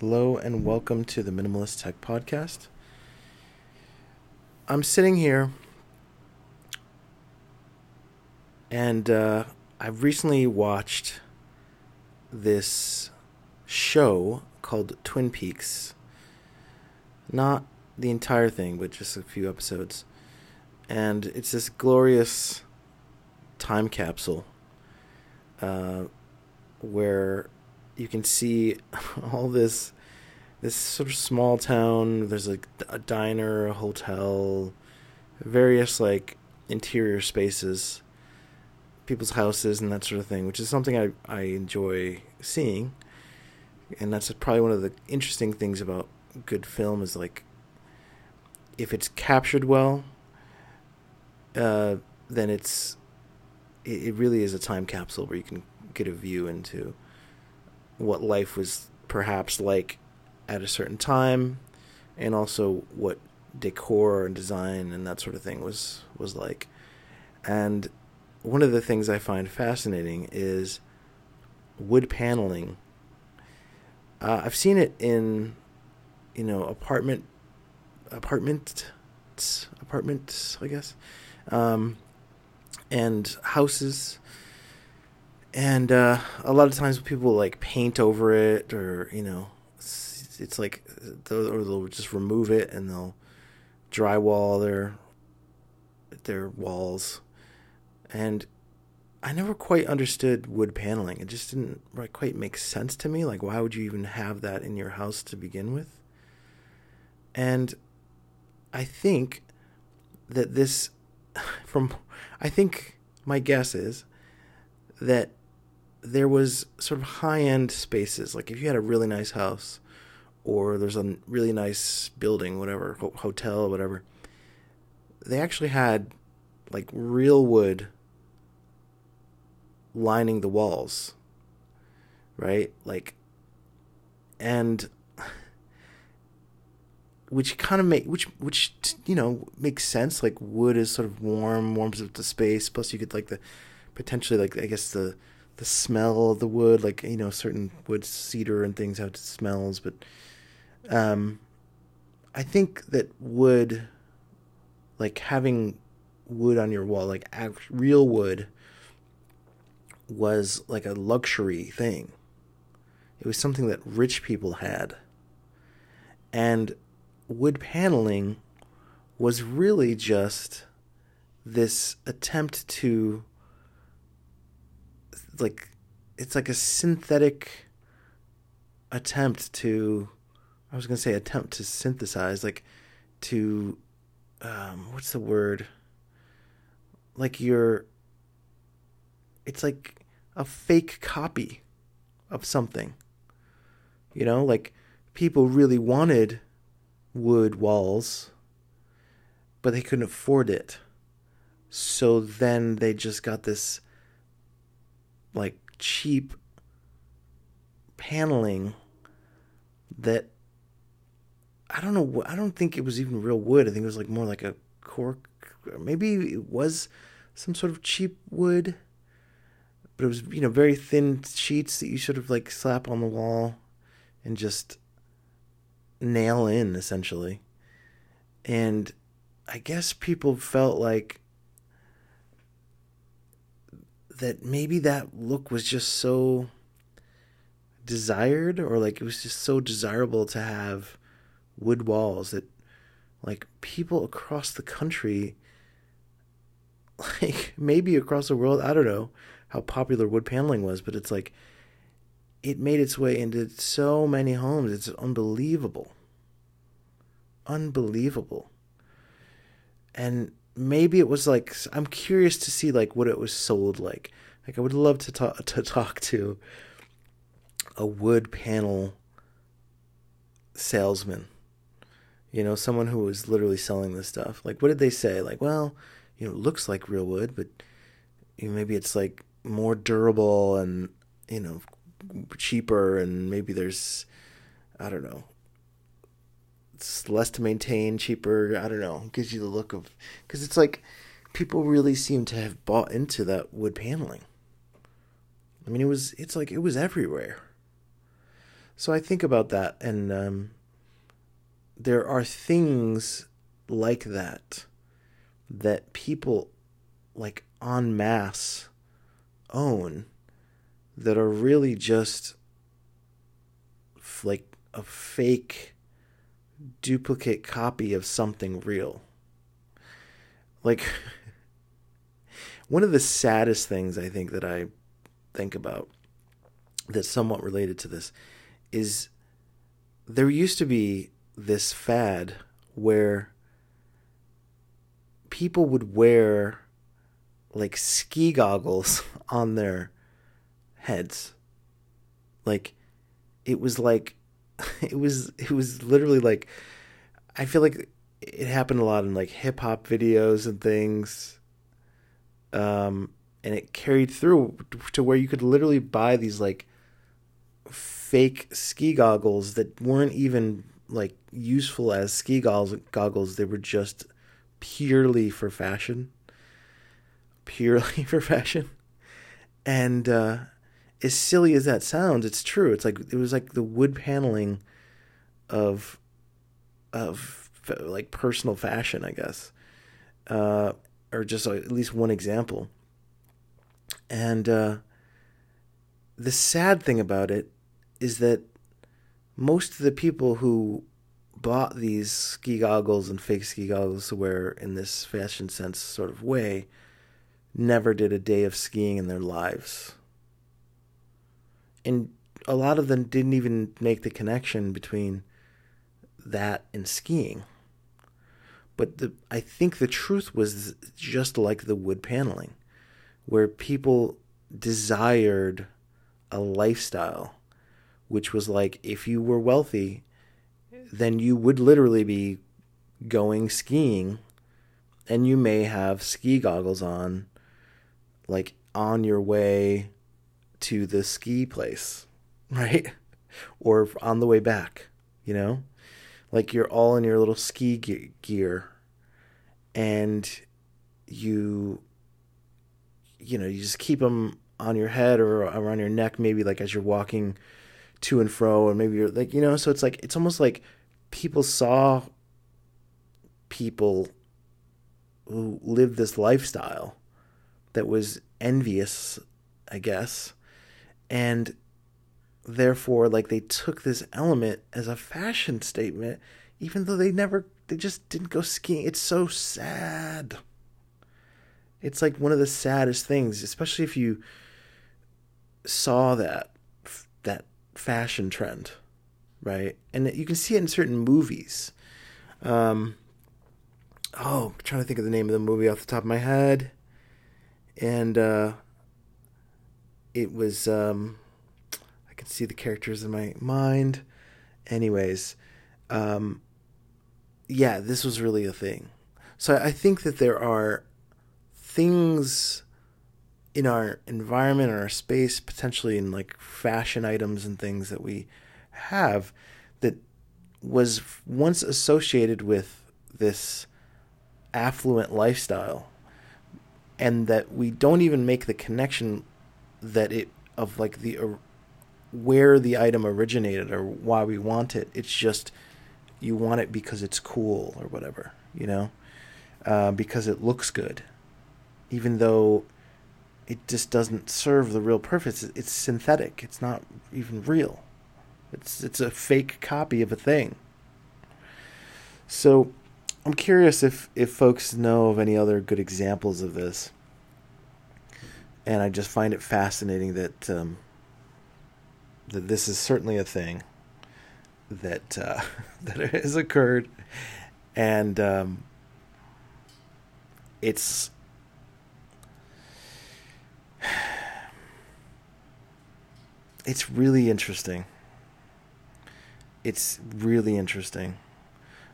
Hello and welcome to the Minimalist Tech Podcast. I'm sitting here and uh, I've recently watched this show called Twin Peaks. Not the entire thing, but just a few episodes. And it's this glorious time capsule uh, where you can see all this this sort of small town. There's like a diner, a hotel, various like interior spaces, people's houses, and that sort of thing, which is something I I enjoy seeing. And that's probably one of the interesting things about good film is like if it's captured well, uh, then it's it, it really is a time capsule where you can get a view into what life was perhaps like at a certain time and also what decor and design and that sort of thing was was like. And one of the things i find fascinating is wood paneling. Uh, i've seen it in you know apartment apartment apartments i guess. Um, and houses and uh, a lot of times people like paint over it or you know it's, it's like or they'll just remove it and they'll drywall their their walls. And i never quite understood wood paneling. It just didn't quite make sense to me. Like why would you even have that in your house to begin with? And i think that this from i think my guess is that there was sort of high end spaces. Like if you had a really nice house, or there's a really nice building, whatever hotel, whatever. They actually had like real wood lining the walls, right? Like, and which kind of make which which you know makes sense. Like wood is sort of warm, warms up the space. Plus, you get like the potentially like I guess the the smell of the wood, like you know, certain wood, cedar and things have smells, but um, I think that wood, like having wood on your wall, like real wood, was like a luxury thing. It was something that rich people had, and wood paneling was really just this attempt to like it's like a synthetic attempt to I was gonna say attempt to synthesize, like to um what's the word? Like you're it's like a fake copy of something. You know, like people really wanted wood walls, but they couldn't afford it. So then they just got this like cheap paneling that I don't know. I don't think it was even real wood. I think it was like more like a cork. Maybe it was some sort of cheap wood, but it was you know very thin sheets that you sort of like slap on the wall and just nail in essentially. And I guess people felt like that maybe that look was just so desired or like it was just so desirable to have wood walls that like people across the country like maybe across the world i don't know how popular wood paneling was but it's like it made its way into so many homes. It's unbelievable. Unbelievable. And maybe it was like I'm curious to see like what it was sold like. Like I would love to talk to talk to a wood panel salesman. You know, someone who was literally selling this stuff. Like what did they say? Like, well, you know, it looks like real wood, but you know, maybe it's like more durable and, you know, cheaper and maybe there's I don't know, it's less to maintain, cheaper. I don't know. Gives you the look of because it's like people really seem to have bought into that wood paneling. I mean, it was it's like it was everywhere. So I think about that, and um, there are things like that that people like en masse own that are really just like a fake duplicate copy of something real. Like one of the saddest things I think that I think about that's somewhat related to this is there used to be this fad where people would wear like ski goggles on their heads. Like it was like it was it was literally like I feel like it happened a lot in like hip hop videos and things. Um and it carried through to where you could literally buy these like fake ski goggles that weren't even like useful as ski goggles they were just purely for fashion purely for fashion and uh as silly as that sounds it's true. It's like it was like the wood paneling of of like personal fashion i guess. Uh or just at least one example. And uh the sad thing about it is that most of the people who bought these ski goggles and fake ski goggles to wear in this fashion sense sort of way never did a day of skiing in their lives. And a lot of them didn't even make the connection between that and skiing. But the, I think the truth was just like the wood paneling, where people desired a lifestyle which was like if you were wealthy, then you would literally be going skiing and you may have ski goggles on like on your way to the ski place, right? or on the way back, you know? Like you're all in your little ski gear and you you know, you just keep them on your head or around your neck maybe like as you're walking to and fro and maybe you're like you know so it's like it's almost like people saw people who lived this lifestyle that was envious i guess and therefore like they took this element as a fashion statement even though they never they just didn't go skiing it's so sad it's like one of the saddest things especially if you saw that that fashion trend, right? And you can see it in certain movies. Um, oh, I'm trying to think of the name of the movie off the top of my head, and uh, it was um, I can see the characters in my mind. Anyways, um, yeah, this was really a thing. So I think that there are things in our environment or our space, potentially in like fashion items and things that we have that was once associated with this affluent lifestyle and that we don't even make the connection that it of like the where the item originated or why we want it it's just you want it because it's cool or whatever you know uh, because it looks good even though it just doesn't serve the real purpose. It's synthetic. It's not even real. It's it's a fake copy of a thing. So, I'm curious if if folks know of any other good examples of this. And I just find it fascinating that um, that this is certainly a thing that uh, that has occurred, and um, it's it's really interesting. It's really interesting.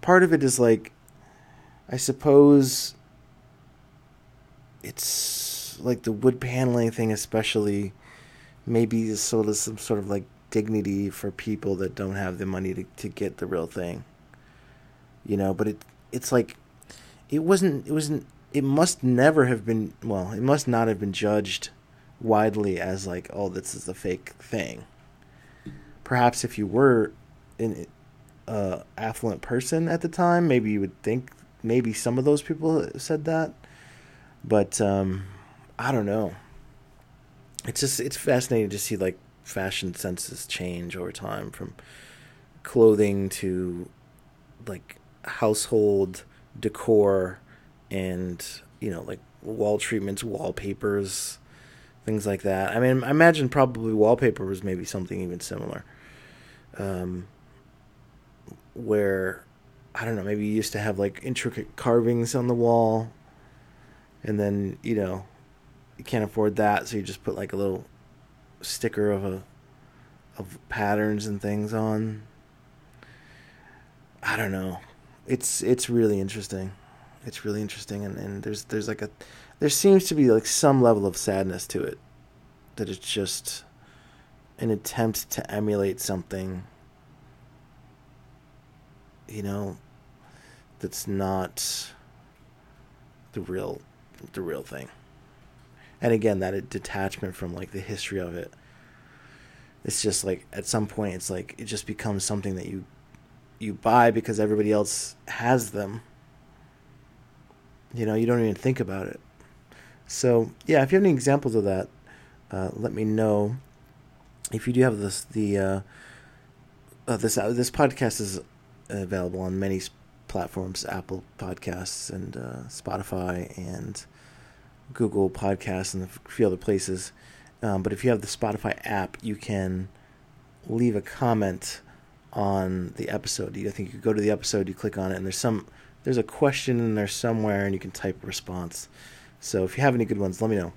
Part of it is like, I suppose it's like the wood paneling thing, especially, maybe is sort of some sort of like dignity for people that don't have the money to, to get the real thing. You know, but it it's like it wasn't it wasn't it must never have been well, it must not have been judged widely as like, oh, this is a fake thing. perhaps if you were an uh, affluent person at the time, maybe you would think maybe some of those people said that. But um, I don't know. It's just it's fascinating to see like fashion senses change over time from clothing to like household decor and you know like wall treatments, wallpapers, things like that. I mean, I imagine probably wallpaper was maybe something even similar. Um, where I don't know, maybe you used to have like intricate carvings on the wall, and then you know you can't afford that, so you just put like a little sticker of a of patterns and things on. I don't know. It's it's really interesting. It's really interesting and, and there's there's like a there seems to be like some level of sadness to it. That it's just an attempt to emulate something you know that's not the real the real thing and again that detachment from like the history of it. It's just like at some point it's like it just becomes something that you you buy because everybody else has them. You know you don't even think about it. So yeah if you have any examples of that uh, let me know. If you do have this the uh, uh, this uh, this podcast is available on many platforms apple podcasts and uh, spotify and Google Podcasts and a few other places. Um, but if you have the Spotify app, you can leave a comment on the episode. I think you go to the episode, you click on it, and there's some there's a question in there somewhere, and you can type a response. So if you have any good ones, let me know.